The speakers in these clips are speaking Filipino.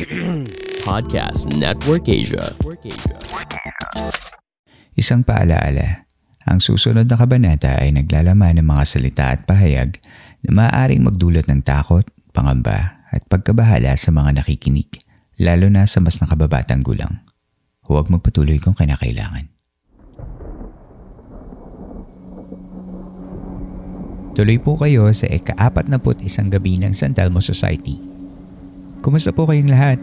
Podcast Network Asia. Isang paalaala, ang susunod na kabanata ay naglalaman ng mga salita at pahayag na maaaring magdulot ng takot, pangamba at pagkabahala sa mga nakikinig, lalo na sa mas nakababatang gulang. Huwag magpatuloy kung kinakailangan. Tuloy po kayo sa ika-41 gabi ng San Telmo Society. Kumusta po kayong lahat?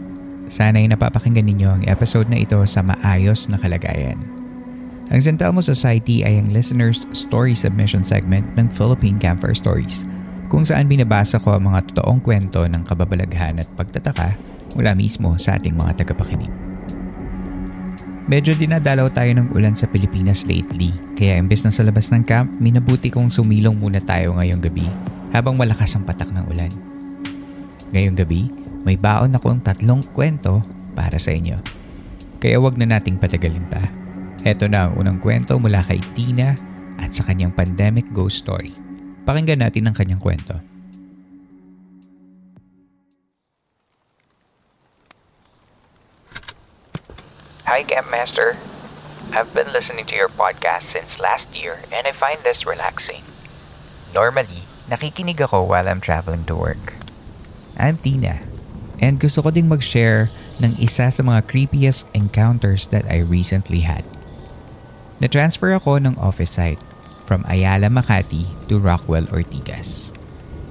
Sana'y napapakinggan ninyo ang episode na ito sa maayos na kalagayan. Ang San Telmo Society ay ang listeners' story submission segment ng Philippine Campfire Stories kung saan binabasa ko ang mga totoong kwento ng kababalaghan at pagtataka mula mismo sa ating mga tagapakinig. Medyo dinadalaw tayo ng ulan sa Pilipinas lately, kaya imbes na sa labas ng camp, minabuti kong sumilong muna tayo ngayong gabi habang malakas ang patak ng ulan. Ngayong gabi, may baon akong tatlong kwento para sa inyo. Kaya wag na nating patagalin pa. Heto na ang unang kwento mula kay Tina at sa kanyang pandemic ghost story. Pakinggan natin ang kanyang kwento. Hi, Camp Master. I've been listening to your podcast since last year and I find this relaxing. Normally, nakikinig ako while I'm traveling to work. I'm Tina. And gusto ko ding mag-share ng isa sa mga creepiest encounters that I recently had. Na-transfer ako ng office site from Ayala, Makati to Rockwell, Ortigas.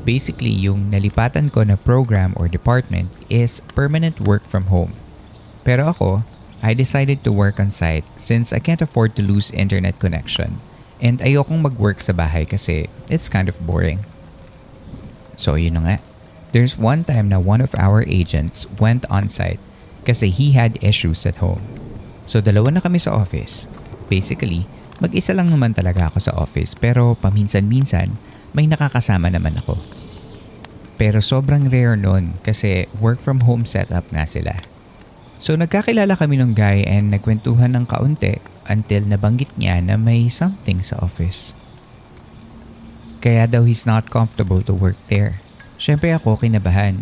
Basically, yung nalipatan ko na program or department is permanent work from home. Pero ako, I decided to work on site since I can't afford to lose internet connection and ayokong mag-work sa bahay kasi it's kind of boring. So yun na nga. There's one time na one of our agents went on site kasi he had issues at home. So dalawa na kami sa office. Basically, mag-isa lang naman talaga ako sa office pero paminsan-minsan may nakakasama naman ako. Pero sobrang rare nun kasi work from home setup nga sila. So nagkakilala kami ng guy and nagkwentuhan ng kaunti until nabanggit niya na may something sa office. Kaya daw he's not comfortable to work there. Siyempre ako kinabahan.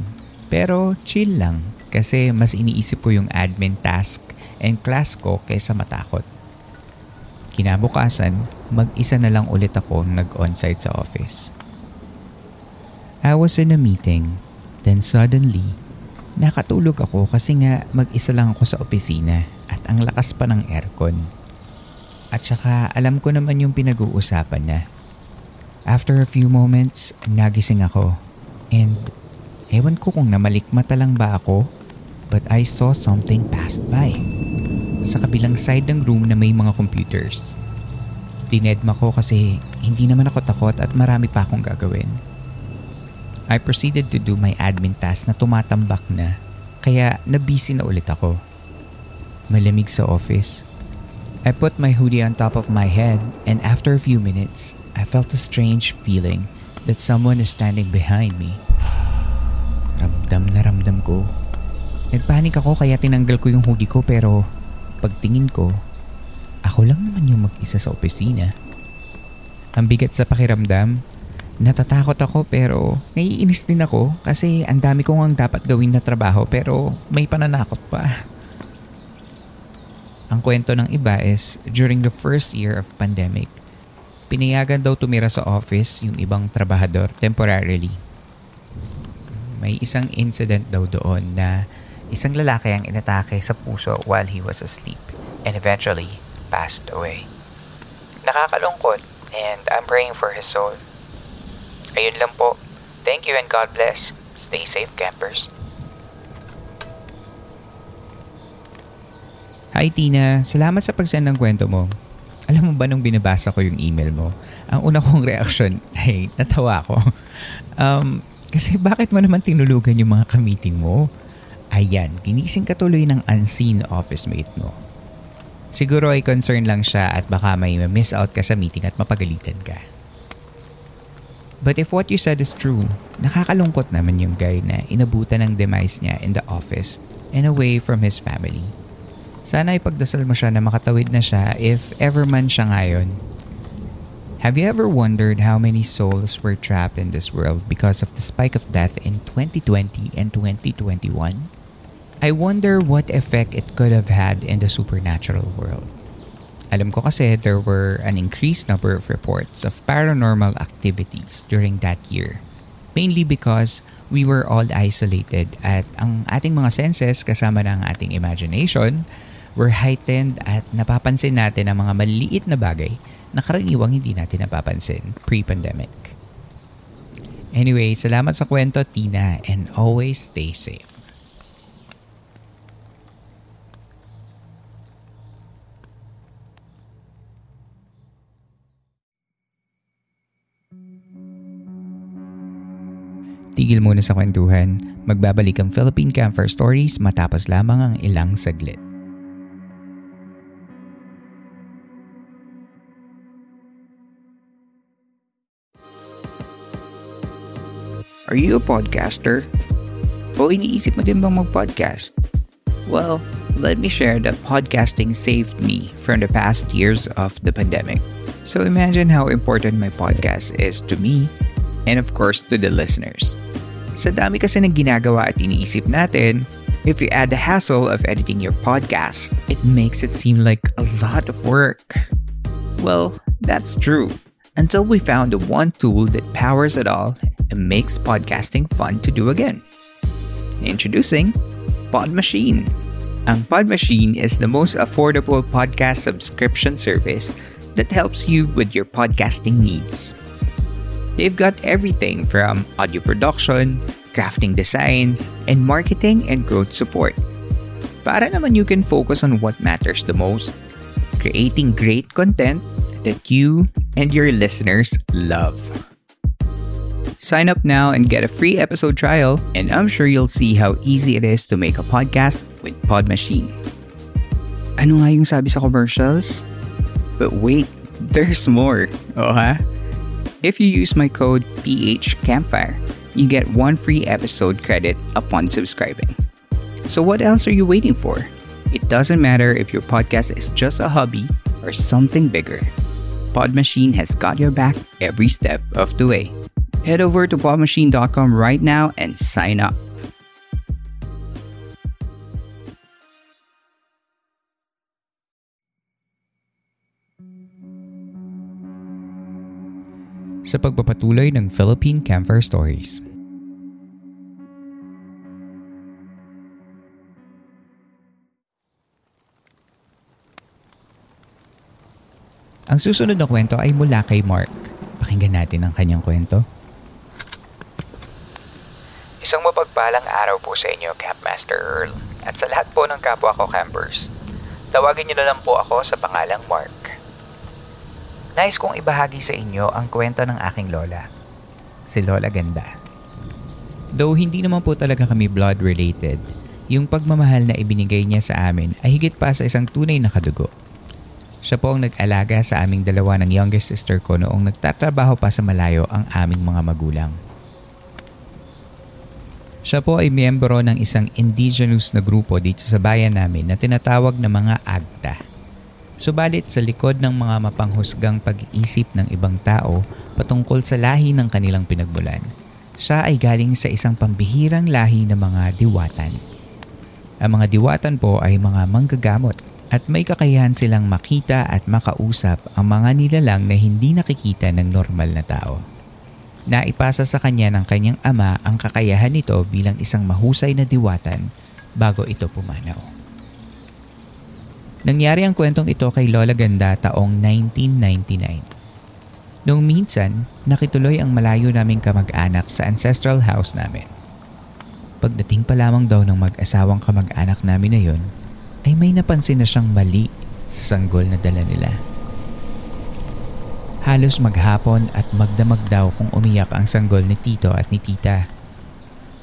Pero chill lang kasi mas iniisip ko yung admin task and class ko kaysa matakot. Kinabukasan, mag-isa na lang ulit ako nag-onsite sa office. I was in a meeting, then suddenly, nakatulog ako kasi nga mag-isa lang ako sa opisina at ang lakas pa ng aircon. At saka alam ko naman yung pinag-uusapan niya. After a few moments, nagising ako and ewan ko kung namalikmata lang ba ako but I saw something passed by sa kabilang side ng room na may mga computers. Dinedma ko kasi hindi naman ako takot at marami pa akong gagawin. I proceeded to do my admin task na tumatambak na kaya nabisi na ulit ako. Malamig sa office. I put my hoodie on top of my head and after a few minutes, I felt a strange feeling that someone is standing behind me. Ramdam na ramdam ko. Nagpanik ako kaya tinanggal ko yung hoodie ko pero pagtingin ko, ako lang naman yung mag-isa sa opisina. Ang bigat sa pakiramdam, natatakot ako pero naiinis din ako kasi ang dami kong ang dapat gawin na trabaho pero may pananakot pa. Ang kwento ng iba is during the first year of pandemic, pinayagan daw tumira sa office yung ibang trabahador temporarily. May isang incident daw doon na isang lalaki ang inatake sa puso while he was asleep and eventually passed away. Nakakalungkot and I'm praying for his soul. Ayun lang po. Thank you and God bless. Stay safe, campers. Hi Tina, salamat sa pag-send ng kwento mo. Alam mo ba nung binabasa ko yung email mo, ang una kong reaction ay natawa ko. Um, kasi bakit mo naman tinulugan yung mga ka-meeting mo? Ayan, ginising ka tuloy ng unseen office mate mo. Siguro ay concern lang siya at baka may miss out ka sa meeting at mapagalitan ka. But if what you said is true, nakakalungkot naman yung guy na inabutan ng demise niya in the office and away from his family. Sana ipagdasal mo siya na makatawid na siya if ever man siya ngayon. Have you ever wondered how many souls were trapped in this world because of the spike of death in 2020 and 2021? I wonder what effect it could have had in the supernatural world. Alam ko kasi there were an increased number of reports of paranormal activities during that year. Mainly because we were all isolated at ang ating mga senses kasama ng ating imagination were heightened at napapansin natin ang mga maliit na bagay na karaniwang hindi natin napapansin pre-pandemic. Anyway, salamat sa kwento Tina and always stay safe. Tigil muna sa kwentuhan, magbabalik ang Philippine Camper Stories matapos lamang ang ilang saglit. Are you a podcaster? O iniisip mo din bang mag-podcast? Well, let me share that podcasting saved me from the past years of the pandemic. So imagine how important my podcast is to me and of course to the listeners. Sa dami kasi ng ginagawa at iniisip natin, if you add the hassle of editing your podcast, it makes it seem like a lot of work. Well, that's true. Until we found the one tool that powers it all makes podcasting fun to do again. Introducing Pod Machine. Ang Pod Machine is the most affordable podcast subscription service that helps you with your podcasting needs. They've got everything from audio production, crafting designs, and marketing and growth support. Para naman you can focus on what matters the most, creating great content that you and your listeners love. Sign up now and get a free episode trial, and I'm sure you'll see how easy it is to make a podcast with Pod Machine. Ano nga yung sabi sa commercials? But wait, there's more. Oh ha? If you use my code PHCampfire, you get one free episode credit upon subscribing. So what else are you waiting for? It doesn't matter if your podcast is just a hobby or something bigger. Pod Machine has got your back every step of the way. Head over to podmachine.com right now and sign up. sa pagpapatuloy ng Philippine Camper Stories. Ang susunod na kwento ay mula kay Mark. Pakinggan natin ang kanyang kwento. Mapagpalang araw po sa inyo, Campmaster Earl, at sa lahat po ng kapwa ko campers. Tawagin niyo na lang po ako sa pangalang Mark. Nais kong ibahagi sa inyo ang kwento ng aking lola. Si Lola Ganda. Though hindi naman po talaga kami blood related, yung pagmamahal na ibinigay niya sa amin ay higit pa sa isang tunay na kadugo. Siya po ang nag-alaga sa aming dalawa ng youngest sister ko noong nagtatrabaho pa sa malayo ang aming mga magulang. Siya po ay miyembro ng isang indigenous na grupo dito sa bayan namin na tinatawag na mga Agta. Subalit sa likod ng mga mapanghusgang pag-iisip ng ibang tao patungkol sa lahi ng kanilang pinagmulan, siya ay galing sa isang pambihirang lahi ng mga diwatan. Ang mga diwatan po ay mga manggagamot at may kakayahan silang makita at makausap ang mga nilalang na hindi nakikita ng normal na tao. Naipasa sa kanya ng kanyang ama ang kakayahan nito bilang isang mahusay na diwatan bago ito pumanaw. Nangyari ang kwentong ito kay Lola Ganda taong 1999. Noong minsan, nakituloy ang malayo naming kamag-anak sa ancestral house namin. Pagdating pa lamang daw ng mag-asawang kamag-anak namin na yon, ay may napansin na siyang mali sa sanggol na dala nila. Halos maghapon at magdamag daw kung umiyak ang sanggol ni tito at ni tita.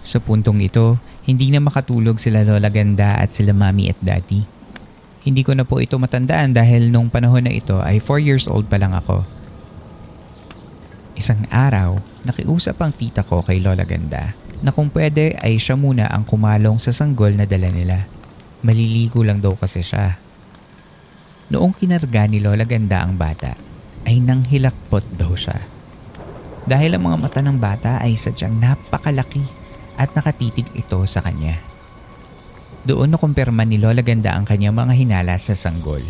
Sa puntong ito, hindi na makatulog sila Lola Ganda at sila Mami at Daddy. Hindi ko na po ito matandaan dahil nung panahon na ito ay 4 years old pa lang ako. Isang araw, nakiusap ang tita ko kay Lola Ganda na kung pwede ay siya muna ang kumalong sa sanggol na dala nila. Maliligo lang daw kasi siya. Noong kinarga ni Lola Ganda ang bata, ay nanghilakpot daw siya. Dahil ang mga mata ng bata ay sadyang napakalaki at nakatitig ito sa kanya. Doon nakumpirma ni Lola Ganda ang kanyang mga hinala sa sanggol.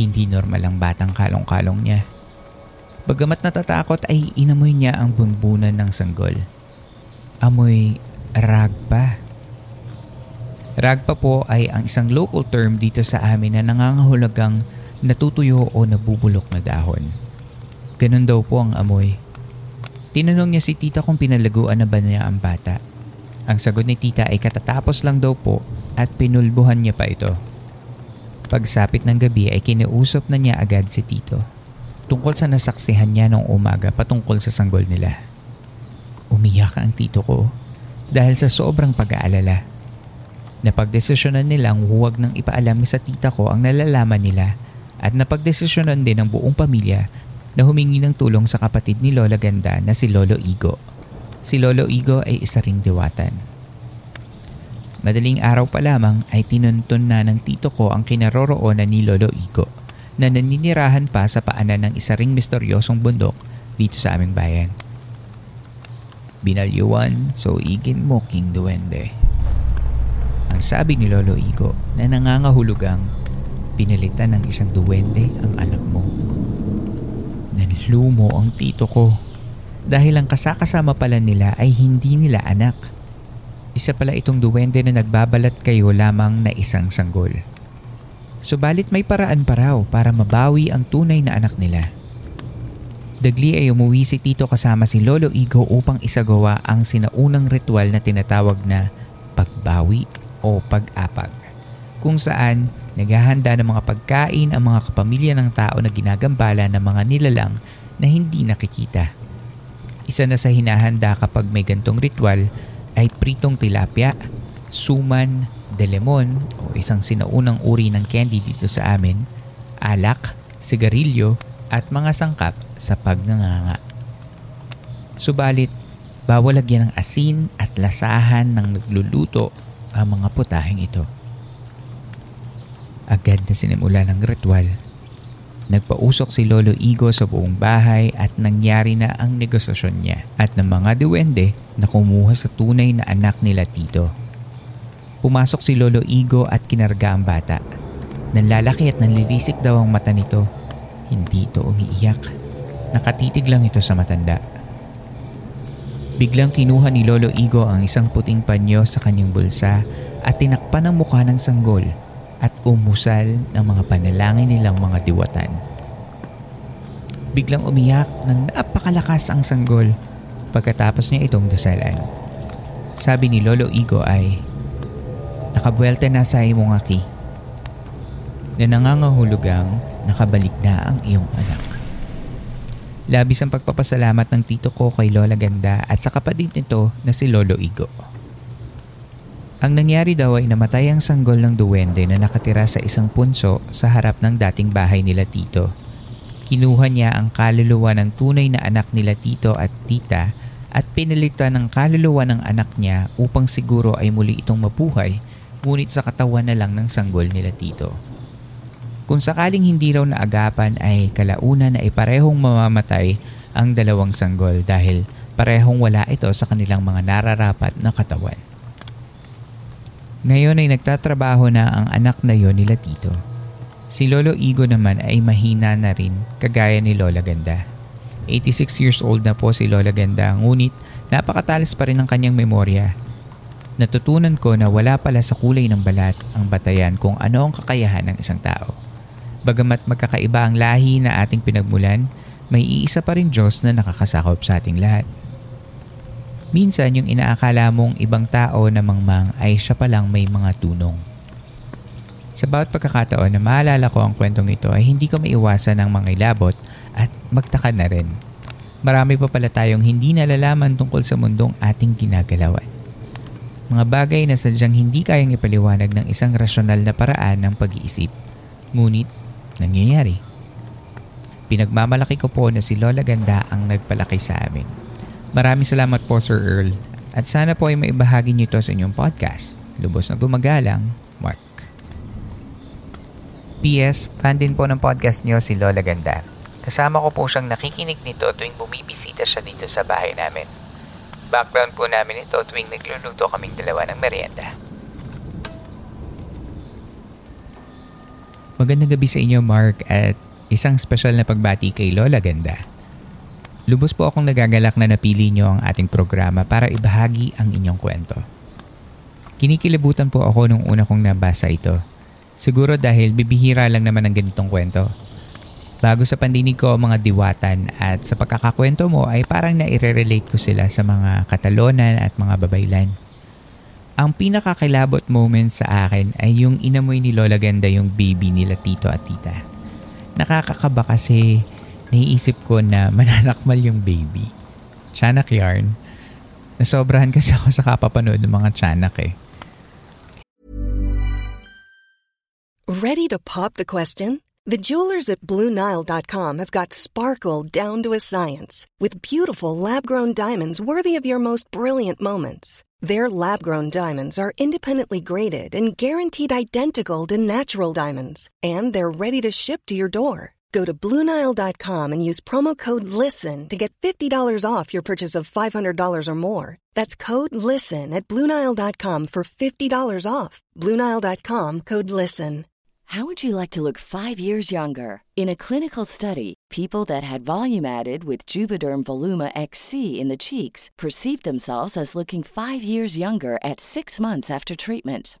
Hindi normal ang batang kalong-kalong niya. Bagamat natatakot ay inamoy niya ang bunbunan ng sanggol. Amoy ragpa. Ragpa po ay ang isang local term dito sa amin na nangangahulugang natutuyo o nabubulok na dahon. Ganun daw po ang amoy. Tinanong niya si tita kung pinalaguan na ba niya ang bata. Ang sagot ni tita ay katatapos lang daw po at pinulbuhan niya pa ito. Pagsapit ng gabi ay kinausap na niya agad si tito tungkol sa nasaksihan niya noong umaga patungkol sa sanggol nila. Umiyak ang tito ko dahil sa sobrang pag-aalala. Napagdesisyonan nilang huwag nang ipaalam sa tita ko ang nalalaman nila at napagdesisyonan din ng buong pamilya na humingi ng tulong sa kapatid ni Lola Ganda na si Lolo Igo. Si Lolo Igo ay isa ring diwatan. Madaling araw pa lamang ay tinuntun na ng tito ko ang kinaroroonan ni Lolo Igo na naninirahan pa sa paanan ng isa ring misteryosong bundok dito sa aming bayan. Binalyuan so igin mo king duwende. Ang sabi ni Lolo Igo na nangangahulugang pinalitan ng isang duwende ang anak mo. Nanlumo ang tito ko dahil ang kasakasama pala nila ay hindi nila anak. Isa pala itong duwende na nagbabalat kayo lamang na isang sanggol. Subalit may paraan pa raw para mabawi ang tunay na anak nila. Dagli ay umuwi si Tito kasama si Lolo Igo upang isagawa ang sinaunang ritual na tinatawag na pagbawi o pag-apag. Kung saan Naghahanda ng mga pagkain ang mga kapamilya ng tao na ginagambala ng mga nilalang na hindi nakikita. Isa na sa hinahanda kapag may gantong ritual ay pritong tilapia, suman, delemon o isang sinaunang uri ng candy dito sa amin, alak, sigarilyo at mga sangkap sa pagnanganga. Subalit, bawal lagyan ng asin at lasahan ng nagluluto ang mga putahing ito. Agad na sinimula ng ritual. Nagpausok si Lolo Igo sa buong bahay at nangyari na ang negosasyon niya at ng mga duwende na kumuha sa tunay na anak nila Tito. Pumasok si Lolo Igo at kinarga ang bata. Nanlalaki at nanlilisik daw ang mata nito. Hindi ito umiiyak. Nakatitig lang ito sa matanda. Biglang kinuha ni Lolo Igo ang isang puting panyo sa kanyang bulsa at tinakpan ang mukha ng sanggol umusal ng mga panalangin nilang mga diwatan. Biglang umiyak ng napakalakas ang sanggol pagkatapos niya itong dasalan. Sabi ni Lolo Igo ay, Nakabuelta na sa imong aki na nangangahulugang nakabalik na ang iyong anak. Labis ang pagpapasalamat ng tito ko kay Lola Ganda at sa kapatid nito na si Lolo Igo. Ang nangyari daw ay namatay ang sanggol ng duwende na nakatira sa isang punso sa harap ng dating bahay nila tito. Kinuha niya ang kaluluwa ng tunay na anak nila tito at tita at pinalitan ng kaluluwa ng anak niya upang siguro ay muli itong mabuhay ngunit sa katawan na lang ng sanggol nila tito. Kung sakaling hindi raw naagapan ay kalauna na iparehong mamamatay ang dalawang sanggol dahil parehong wala ito sa kanilang mga nararapat na katawan. Ngayon ay nagtatrabaho na ang anak na yon nila Tito. Si Lolo Igo naman ay mahina na rin kagaya ni Lola Ganda. 86 years old na po si Lola Ganda ngunit napakatalas pa rin ang kanyang memorya. Natutunan ko na wala pala sa kulay ng balat ang batayan kung ano ang kakayahan ng isang tao. Bagamat magkakaiba ang lahi na ating pinagmulan, may iisa pa rin Diyos na nakakasakop sa ating lahat. Minsan yung inaakala mong ibang tao na mangmang ay siya palang may mga tunong. Sa bawat pagkakataon na maalala ko ang kwentong ito ay hindi ko maiwasan ng mga ilabot at magtaka na rin. Marami pa pala tayong hindi nalalaman tungkol sa mundong ating ginagalawan. Mga bagay na sadyang hindi kayang ipaliwanag ng isang rasyonal na paraan ng pag-iisip. Ngunit, nangyayari. Pinagmamalaki ko po na si Lola Ganda ang nagpalaki sa amin. Maraming salamat po Sir Earl at sana po ay maibahagi niyo ito sa inyong podcast. Lubos na gumagalang, Mark. P.S. Fan din po ng podcast niyo si Lola Ganda. Kasama ko po siyang nakikinig nito tuwing bumibisita siya dito sa bahay namin. Background po namin ito tuwing nagluluto kaming dalawa ng merienda. Magandang gabi sa inyo Mark at isang special na pagbati kay Lola Ganda. Lubos po akong nagagalak na napili niyo ang ating programa para ibahagi ang inyong kwento. Kinikilabutan po ako nung una kong nabasa ito. Siguro dahil bibihira lang naman ang ganitong kwento. Bago sa pandinig ko mga diwatan at sa pagkakakwento mo ay parang naire-relate ko sila sa mga katalonan at mga babaylan. Ang pinakakilabot moment sa akin ay yung inamoy ni Lola Ganda yung baby nila tito at tita. Nakakakaba kasi naiisip ko na mananakmal yung baby. Tiyanak yarn. Nasobrahan kasi ako sa kapapanood ng mga tiyanak eh. Ready to pop the question? The jewelers at BlueNile.com have got sparkle down to a science with beautiful lab grown diamonds worthy of your most brilliant moments. Their lab grown diamonds are independently graded and guaranteed identical to natural diamonds, and they're ready to ship to your door. Go to BlueNile.com and use promo code LISTEN to get $50 off your purchase of $500 or more. That's code LISTEN at BlueNile.com for $50 off. BlueNile.com code LISTEN. How would you like to look five years younger? In a clinical study, people that had volume added with Juvederm Voluma XC in the cheeks perceived themselves as looking five years younger at six months after treatment.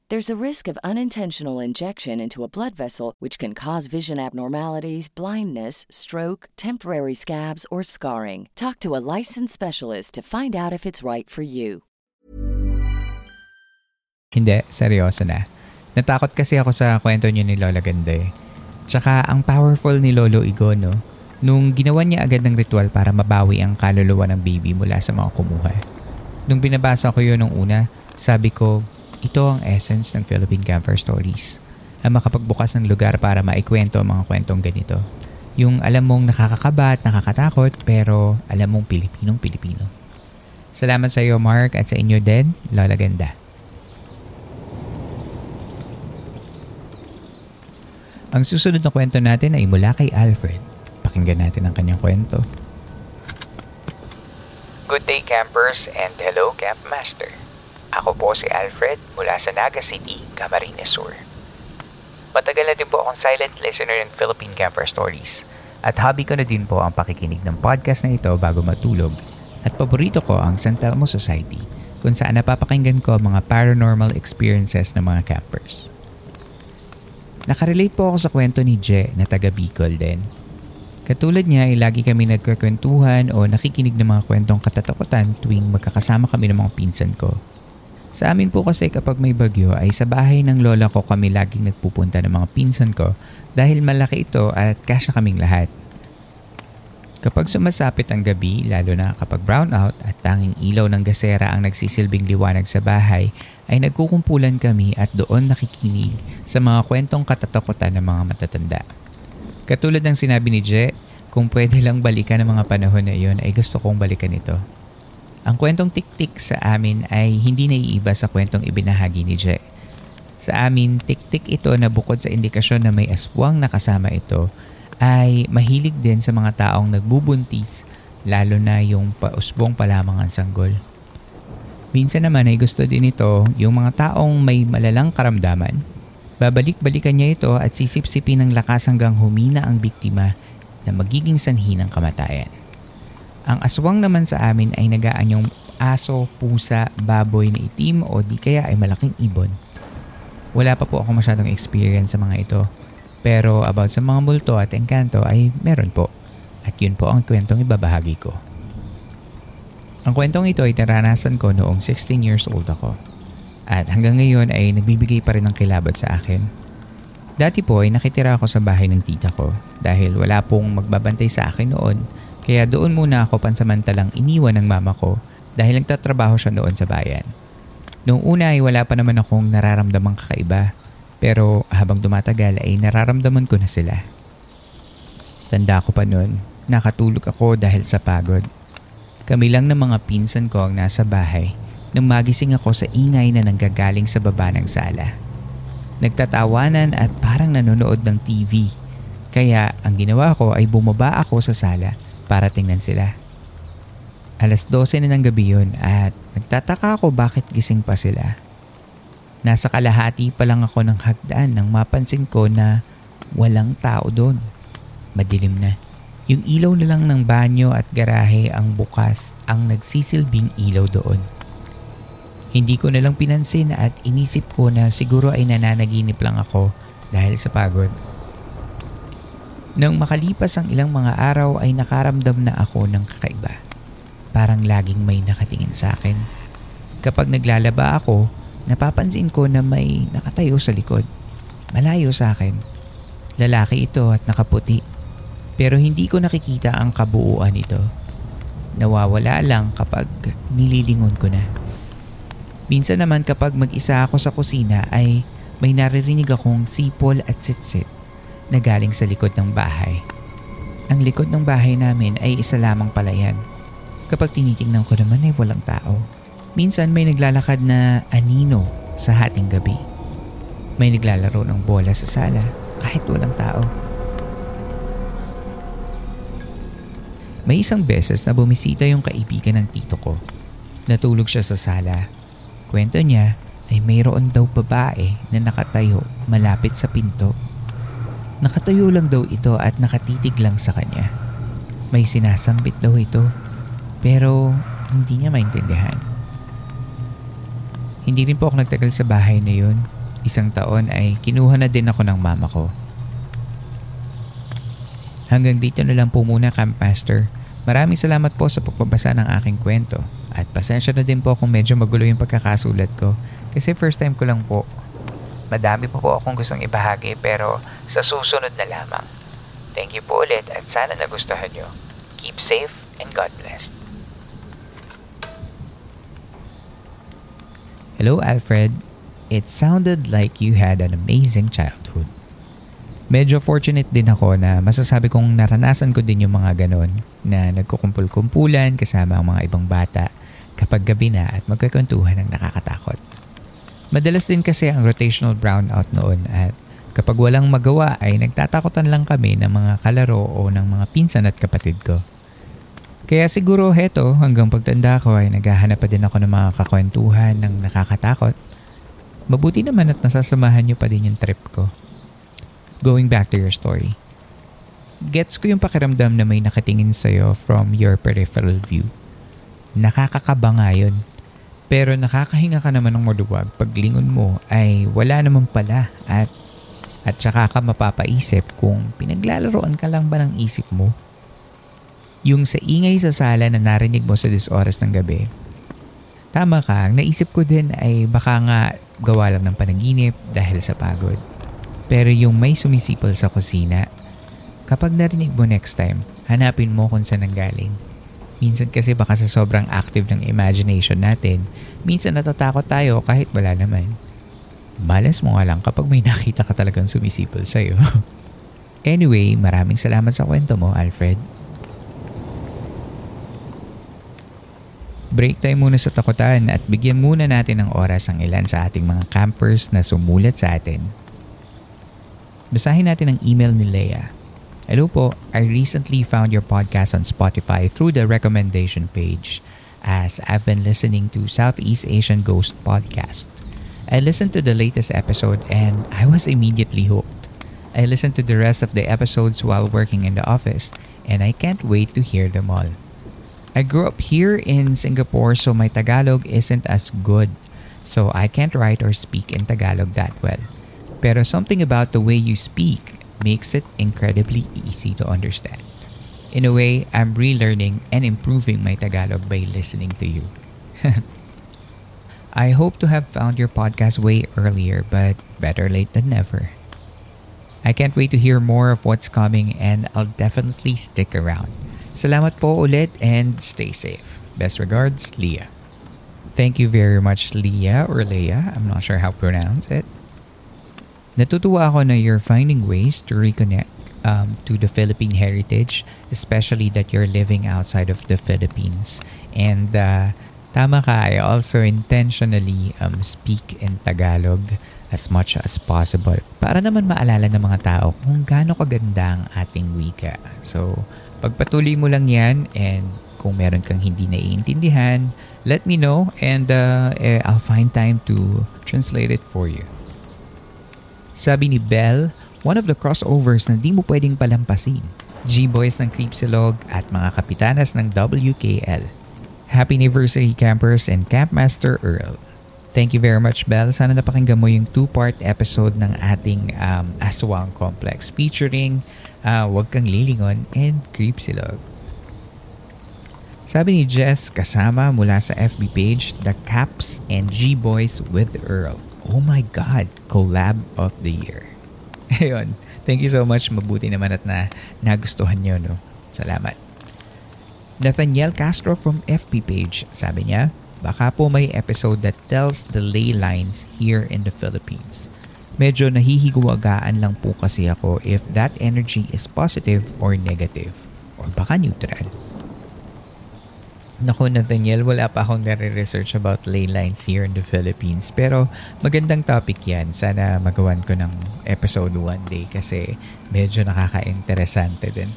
There's a risk of unintentional injection into a blood vessel, which can cause vision abnormalities, blindness, stroke, temporary scabs, or scarring. Talk to a licensed specialist to find out if it's right for you. Hindi, seryoso na. Natakot kasi ako sa kwento niyo ni Lola Ganda eh. Tsaka ang powerful ni Lolo Igo, no? Nung ginawa niya agad ng ritual para mabawi ang kaluluwa ng baby mula sa mga kumuha. Nung binabasa ko yun nung una, sabi ko, ito ang essence ng Philippine Camper Stories. Ang makapagbukas ng lugar para maikwento ang mga kwentong ganito. Yung alam mong nakakakaba at nakakatakot pero alam mong Pilipinong Pilipino. Salamat sa iyo Mark at sa inyo din, Lola Ganda. Ang susunod na kwento natin ay mula kay Alfred. Pakinggan natin ang kanyang kwento. Good day campers and hello campmaster. Ako po si Alfred mula sa Naga City, Camarines Sur. Matagal na din po akong silent listener ng Philippine Camper Stories. At hobby ko na din po ang pakikinig ng podcast na ito bago matulog. At paborito ko ang San Telmo Society kung saan napapakinggan ko mga paranormal experiences ng mga campers. Nakarelate po ako sa kwento ni Je na taga Bicol din. Katulad niya ay lagi kami nagkakwentuhan o nakikinig ng mga kwentong katatakutan tuwing magkakasama kami ng mga pinsan ko. Sa amin po kasi kapag may bagyo ay sa bahay ng lola ko kami laging nagpupunta ng mga pinsan ko dahil malaki ito at kasya kaming lahat. Kapag sumasapit ang gabi, lalo na kapag brown out at tanging ilaw ng gasera ang nagsisilbing liwanag sa bahay, ay nagkukumpulan kami at doon nakikinig sa mga kwentong katatakutan ng mga matatanda. Katulad ng sinabi ni Je, kung pwede lang balikan ang mga panahon na iyon ay gusto kong balikan ito. Ang kwentong tik-tik sa amin ay hindi naiiba sa kwentong ibinahagi ni Je. Sa amin, tik-tik ito na bukod sa indikasyon na may aswang nakasama ito, ay mahilig din sa mga taong nagbubuntis, lalo na yung pausbong pa lamang ang sanggol. Minsan naman ay gusto din ito yung mga taong may malalang karamdaman. Babalik-balikan niya ito at sisip-sipin ng lakas hanggang humina ang biktima na magiging sanhi ng kamatayan. Ang aswang naman sa amin ay nagaan yung aso, pusa, baboy na itim o di kaya ay malaking ibon. Wala pa po ako masyadong experience sa mga ito. Pero about sa mga multo at engkanto ay meron po. At yun po ang kwentong ibabahagi ko. Ang kwentong ito ay naranasan ko noong 16 years old ako. At hanggang ngayon ay nagbibigay pa rin ng kilabot sa akin. Dati po ay nakitira ako sa bahay ng tita ko dahil wala pong magbabantay sa akin noon kaya doon muna ako pansamantalang iniwan ng mama ko dahil nagtatrabaho siya noon sa bayan. Noong una ay wala pa naman akong nararamdamang kakaiba pero habang dumatagal ay nararamdaman ko na sila. Tanda ko pa noon, nakatulog ako dahil sa pagod kami lang ng mga pinsan ko ang nasa bahay nang magising ako sa ingay na nanggagaling sa baba ng sala. Nagtatawanan at parang nanonood ng TV. Kaya ang ginawa ko ay bumaba ako sa sala para tingnan sila. Alas 12 na ng gabi yun at nagtataka ako bakit gising pa sila. Nasa kalahati pa lang ako ng hagdan nang mapansin ko na walang tao doon. Madilim na. Yung ilaw na lang ng banyo at garahe ang bukas ang nagsisilbing ilaw doon. Hindi ko na lang pinansin at inisip ko na siguro ay nananaginip lang ako dahil sa pagod. Nang makalipas ang ilang mga araw ay nakaramdam na ako ng kakaiba. Parang laging may nakatingin sa akin. Kapag naglalaba ako, napapansin ko na may nakatayo sa likod. Malayo sa akin. Lalaki ito at nakaputi pero hindi ko nakikita ang kabuuan nito. Nawawala lang kapag nililingon ko na. Minsan naman kapag mag-isa ako sa kusina ay may naririnig akong sipol at sitsit na galing sa likod ng bahay. Ang likod ng bahay namin ay isa lamang palayan. Kapag tinitingnan ko naman ay walang tao. Minsan may naglalakad na anino sa hating gabi. May naglalaro ng bola sa sala kahit walang tao. May isang beses na bumisita yung kaibigan ng tito ko. Natulog siya sa sala. Kwento niya ay mayroon daw babae na nakatayo malapit sa pinto. Nakatayo lang daw ito at nakatitig lang sa kanya. May sinasambit daw ito pero hindi niya maintindihan. Hindi rin po ako nagtagal sa bahay na yun. Isang taon ay kinuha na din ako ng mama ko. Hanggang dito na lang po muna, Camp Master. Maraming salamat po sa pagbabasa ng aking kwento. At pasensya na din po kung medyo magulo yung pagkakasulat ko. Kasi first time ko lang po. Madami po po akong gustong ibahagi pero sa susunod na lamang. Thank you po ulit at sana nagustuhan nyo. Keep safe and God bless. Hello, Alfred. It sounded like you had an amazing childhood. Medyo fortunate din ako na masasabi kong naranasan ko din yung mga ganon na nagkukumpul-kumpulan kasama ang mga ibang bata kapag gabi na at magkakwentuhan ng nakakatakot. Madalas din kasi ang rotational brownout noon at kapag walang magawa ay nagtatakotan lang kami ng mga kalaro o ng mga pinsan at kapatid ko. Kaya siguro heto hanggang pagtanda ko ay naghahanap pa din ako ng mga kakwentuhan ng nakakatakot. Mabuti naman at nasasamahan niyo pa din yung trip ko going back to your story, gets ko yung pakiramdam na may nakatingin sa'yo from your peripheral view. Nakakakaba nga yun. Pero nakakahinga ka naman ng maluwag pag lingon mo ay wala naman pala at at saka ka mapapaisip kung pinaglalaroan ka lang ba ng isip mo. Yung sa ingay sa sala na narinig mo sa dis oras ng gabi, tama ka, ang naisip ko din ay baka nga gawa lang ng panaginip dahil sa pagod. Pero yung may sumisipol sa kusina, kapag narinig mo next time, hanapin mo kung saan galing. Minsan kasi baka sa sobrang active ng imagination natin, minsan natatakot tayo kahit wala naman. Malas mo nga lang kapag may nakita ka talagang sumisipol sa'yo. anyway, maraming salamat sa kwento mo, Alfred. Break time muna sa takutan at bigyan muna natin ng oras ang ilan sa ating mga campers na sumulat sa atin. Basahin natin ang email ni Leia. Hello po, I recently found your podcast on Spotify through the recommendation page. as I've been listening to Southeast Asian Ghost Podcast. I listened to the latest episode and I was immediately hooked. I listened to the rest of the episodes while working in the office and I can't wait to hear them all. I grew up here in Singapore so my Tagalog isn't as good so I can't write or speak in Tagalog that well. Pero something about the way you speak makes it incredibly easy to understand. In a way, I'm relearning and improving my Tagalog by listening to you. I hope to have found your podcast way earlier, but better late than never. I can't wait to hear more of what's coming and I'll definitely stick around. Salamat po ulit and stay safe. Best regards, Leah. Thank you very much, Leah or Leah. I'm not sure how to pronounce it. Natutuwa ako na you're finding ways to reconnect um, to the Philippine heritage, especially that you're living outside of the Philippines. And uh, tama ka, I also intentionally um, speak in Tagalog as much as possible para naman maalala ng mga tao kung gaano kaganda ang ating wika. So, pagpatuloy mo lang yan and kung meron kang hindi naiintindihan, let me know and uh, eh, I'll find time to translate it for you. Sabi ni Belle, one of the crossovers na di mo pwedeng palampasin. G-Boys ng Creepsilog at mga kapitanas ng WKL. Happy anniversary campers and Campmaster Earl. Thank you very much, Belle. Sana napakinggan mo yung two-part episode ng ating um, Aswang Complex featuring uh, Huwag Kang Lilingon and Creepsilog. Sabi ni Jess, kasama mula sa FB page, The Caps and G-Boys with Earl. Oh my God, collab of the year. Ayun. Thank you so much. Mabuti naman at na nagustuhan nyo, no? Salamat. Nathaniel Castro from FB page, sabi niya, baka po may episode that tells the ley lines here in the Philippines. Medyo nahihiguwagaan lang po kasi ako if that energy is positive or negative or baka neutral. Naku Nathaniel, wala pa akong nare-research about ley lines here in the Philippines. Pero magandang topic yan. Sana magawan ko ng episode one day kasi medyo nakaka-interesante din.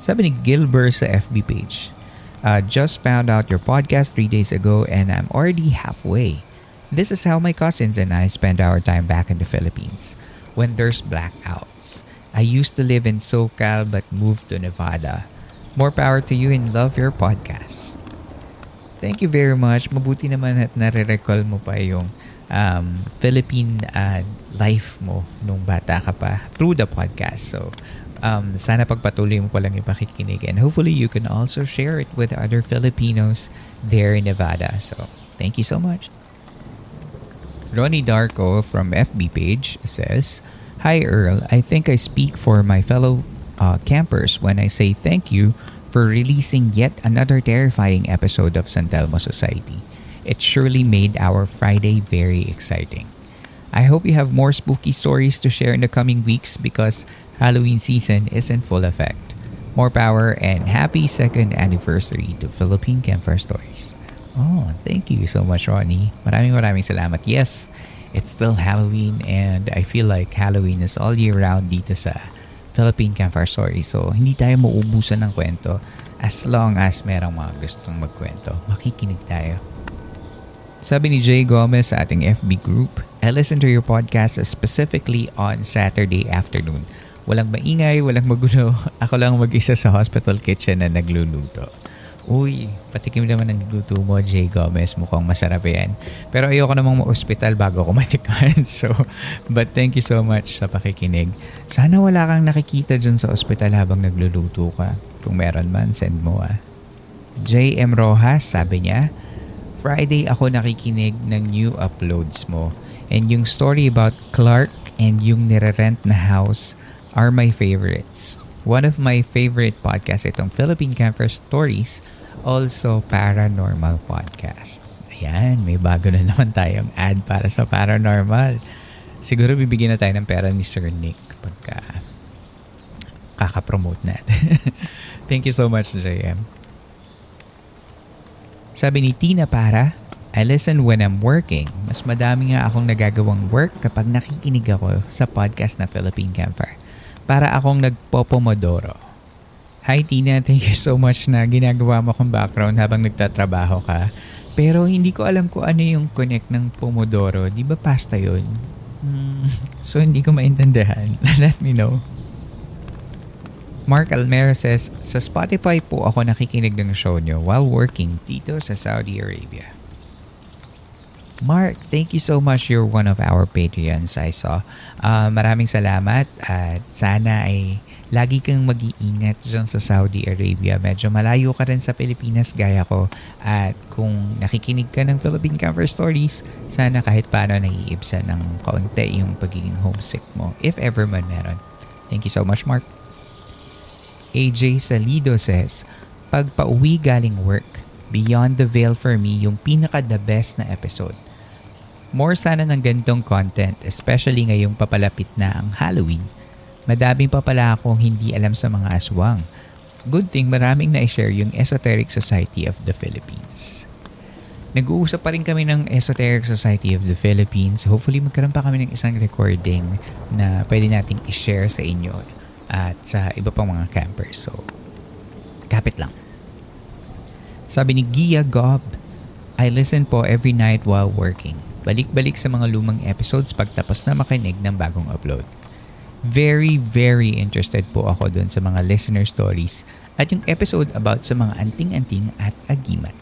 Sabi ni Gilbert sa FB page, uh, Just found out your podcast three days ago and I'm already halfway. This is how my cousins and I spend our time back in the Philippines when there's blackouts. I used to live in SoCal but moved to Nevada. More power to you and love your podcast. Thank you very much. Mabuti naman at nare-recall mo pa yung um, Philippine uh, life mo nung bata ka pa through the podcast. So, um, sana pagpatuloy mo pa lang yung pakikinig. And hopefully you can also share it with other Filipinos there in Nevada. So, thank you so much. Ronnie Darko from FB page says, Hi Earl, I think I speak for my fellow uh, campers when I say thank you for releasing yet another terrifying episode of San Telmo Society. It surely made our Friday very exciting. I hope you have more spooky stories to share in the coming weeks because Halloween season is in full effect. More power and happy second anniversary to Philippine Campfire Stories. Oh, thank you so much, Ronnie. Maraming maraming salamat. Yes, it's still Halloween and I feel like Halloween is all year round dito sa Philippine Campfire Story. So, hindi tayo mauubusan ng kwento as long as merong mga gustong magkwento. Makikinig tayo. Sabi ni Jay Gomez sa ating FB group, I listen to your podcast specifically on Saturday afternoon. Walang maingay, walang magulo. Ako lang mag-isa sa hospital kitchen na nagluluto. Uy, patikim naman ang luto mo, Jay Gomez. Mukhang masarap yan. Pero ayoko namang ma-hospital bago ako matikman. So, but thank you so much sa pakikinig. Sana wala kang nakikita dyan sa ospital habang nagluluto ka. Kung meron man, send mo ah. JM Rojas, sabi niya, Friday ako nakikinig ng new uploads mo. And yung story about Clark and yung nire-rent na house are my favorites. One of my favorite podcasts itong Philippine Camper Stories also Paranormal Podcast. Ayan, may bago na naman tayong ad para sa Paranormal. Siguro bibigyan na tayo ng pera ni Sir Nick pagka kakapromote natin. Thank you so much, JM. Sabi ni Tina Para, I listen when I'm working. Mas madami nga akong nagagawang work kapag nakikinig ako sa podcast na Philippine Camper. Para akong nagpopomodoro. Hi Tina, thank you so much na ginagawa mo kong background habang nagtatrabaho ka. Pero hindi ko alam kung ano yung connect ng Pomodoro. Di ba pasta yun? Hmm, so hindi ko maintindihan. Let me know. Mark Almera says, sa Spotify po ako nakikinig ng show nyo while working dito sa Saudi Arabia. Mark, thank you so much. You're one of our Patreons I saw. Uh, maraming salamat at sana ay lagi kang mag-iingat dyan sa Saudi Arabia. Medyo malayo ka rin sa Pilipinas gaya ko. At kung nakikinig ka ng Philippine Cover Stories, sana kahit paano naiibsan ng kaunti yung pagiging homesick mo. If ever man meron. Thank you so much, Mark. AJ Salido says, Pag pauwi galing work, Beyond the Veil for me yung pinaka the best na episode. More sana ng ganitong content, especially ngayong papalapit na ang Halloween. Madaming pa pala akong hindi alam sa mga aswang. Good thing maraming na-share yung Esoteric Society of the Philippines. Nag-uusap pa rin kami ng Esoteric Society of the Philippines. Hopefully magkaroon pa kami ng isang recording na pwede nating i-share sa inyo at sa iba pang mga campers. So, kapit lang. Sabi ni Gia Gob, I listen po every night while working. Balik-balik sa mga lumang episodes pagtapos na makinig ng bagong upload. Very, very interested po ako dun sa mga listener stories at yung episode about sa mga anting-anting at agimat.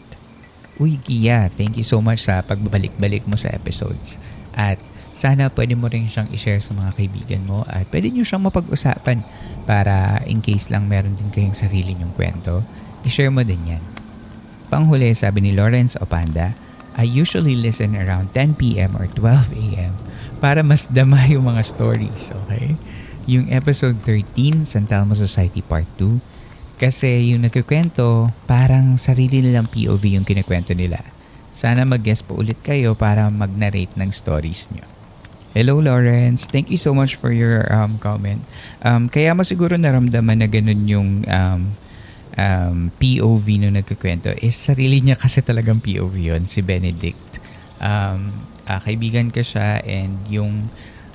Uy, Gia, thank you so much sa pagbabalik-balik mo sa episodes. At sana pwede mo rin siyang i-share sa mga kaibigan mo at pwede nyo siyang mapag-usapan para in case lang meron din kayong sarili nyong kwento, i-share mo din yan. Panghuli, sabi ni Lawrence Opanda, I usually listen around 10pm or 12am para mas dama yung mga stories, okay? Yung episode 13, San Telmo Society Part 2, kasi yung nagkikwento, parang sarili nilang POV yung kinikwento nila. Sana mag-guest po ulit kayo para mag-narrate ng stories nyo. Hello Lawrence, thank you so much for your um, comment. Um, kaya mo siguro naramdaman na ganun yung um, um, POV nung nagkikwento is sarili niya kasi talagang POV yon si Benedict. Um, uh, kaibigan ka siya and yung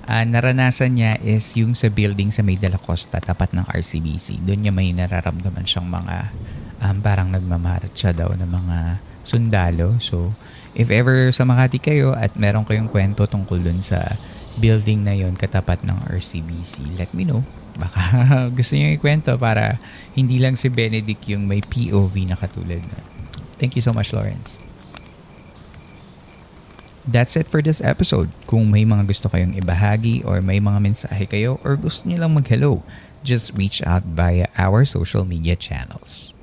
uh, naranasan niya is yung sa building sa May de Costa tapat ng RCBC. Doon niya may nararamdaman siyang mga um, parang nagmamarat siya daw ng mga sundalo. So if ever sa Makati kayo at meron kayong kwento tungkol dun sa building na yon katapat ng RCBC, let me know. Baka gusto niyo ikwento para hindi lang si Benedict yung may POV na katulad na. Thank you so much, Lawrence. That's it for this episode. Kung may mga gusto kayong ibahagi or may mga mensahe kayo or gusto niyo lang mag-hello, just reach out via our social media channels.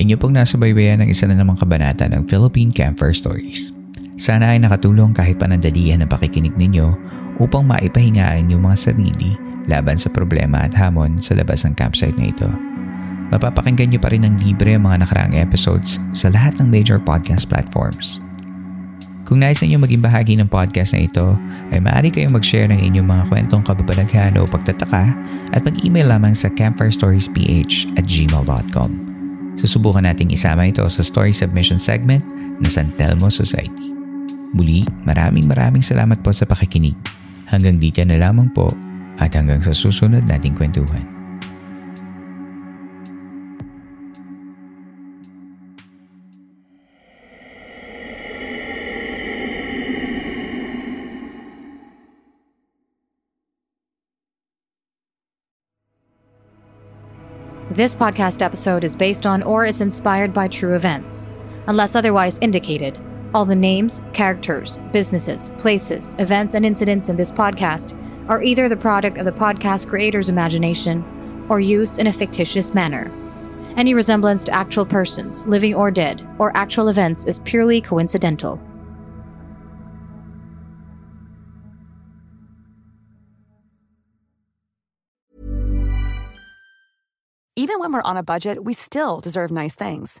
Inyo pong nasa baybayan ng isa na namang kabanata ng Philippine Campfire Stories. Sana ay nakatulong kahit panandalian ang pakikinig ninyo upang maipahingaan yung mga sarili laban sa problema at hamon sa labas ng campsite na ito. Mapapakinggan nyo pa rin ng libre ang mga nakaraang episodes sa lahat ng major podcast platforms. Kung nais ninyo maging bahagi ng podcast na ito, ay maaari kayong mag-share ng inyong mga kwentong kababalaghan o pagtataka at mag-email lamang sa campfirestoriesph at gmail.com. Susubukan nating isama ito sa story submission segment ng San Telmo Society. Muli, maraming maraming salamat po sa pakikinig. Hanggang dito na lamang po at hanggang sa susunod nating kwentuhan. This podcast episode is based on or is inspired by true events. Unless otherwise indicated, all the names, characters, businesses, places, events, and incidents in this podcast are either the product of the podcast creator's imagination or used in a fictitious manner. Any resemblance to actual persons, living or dead, or actual events is purely coincidental. Even when we're on a budget, we still deserve nice things.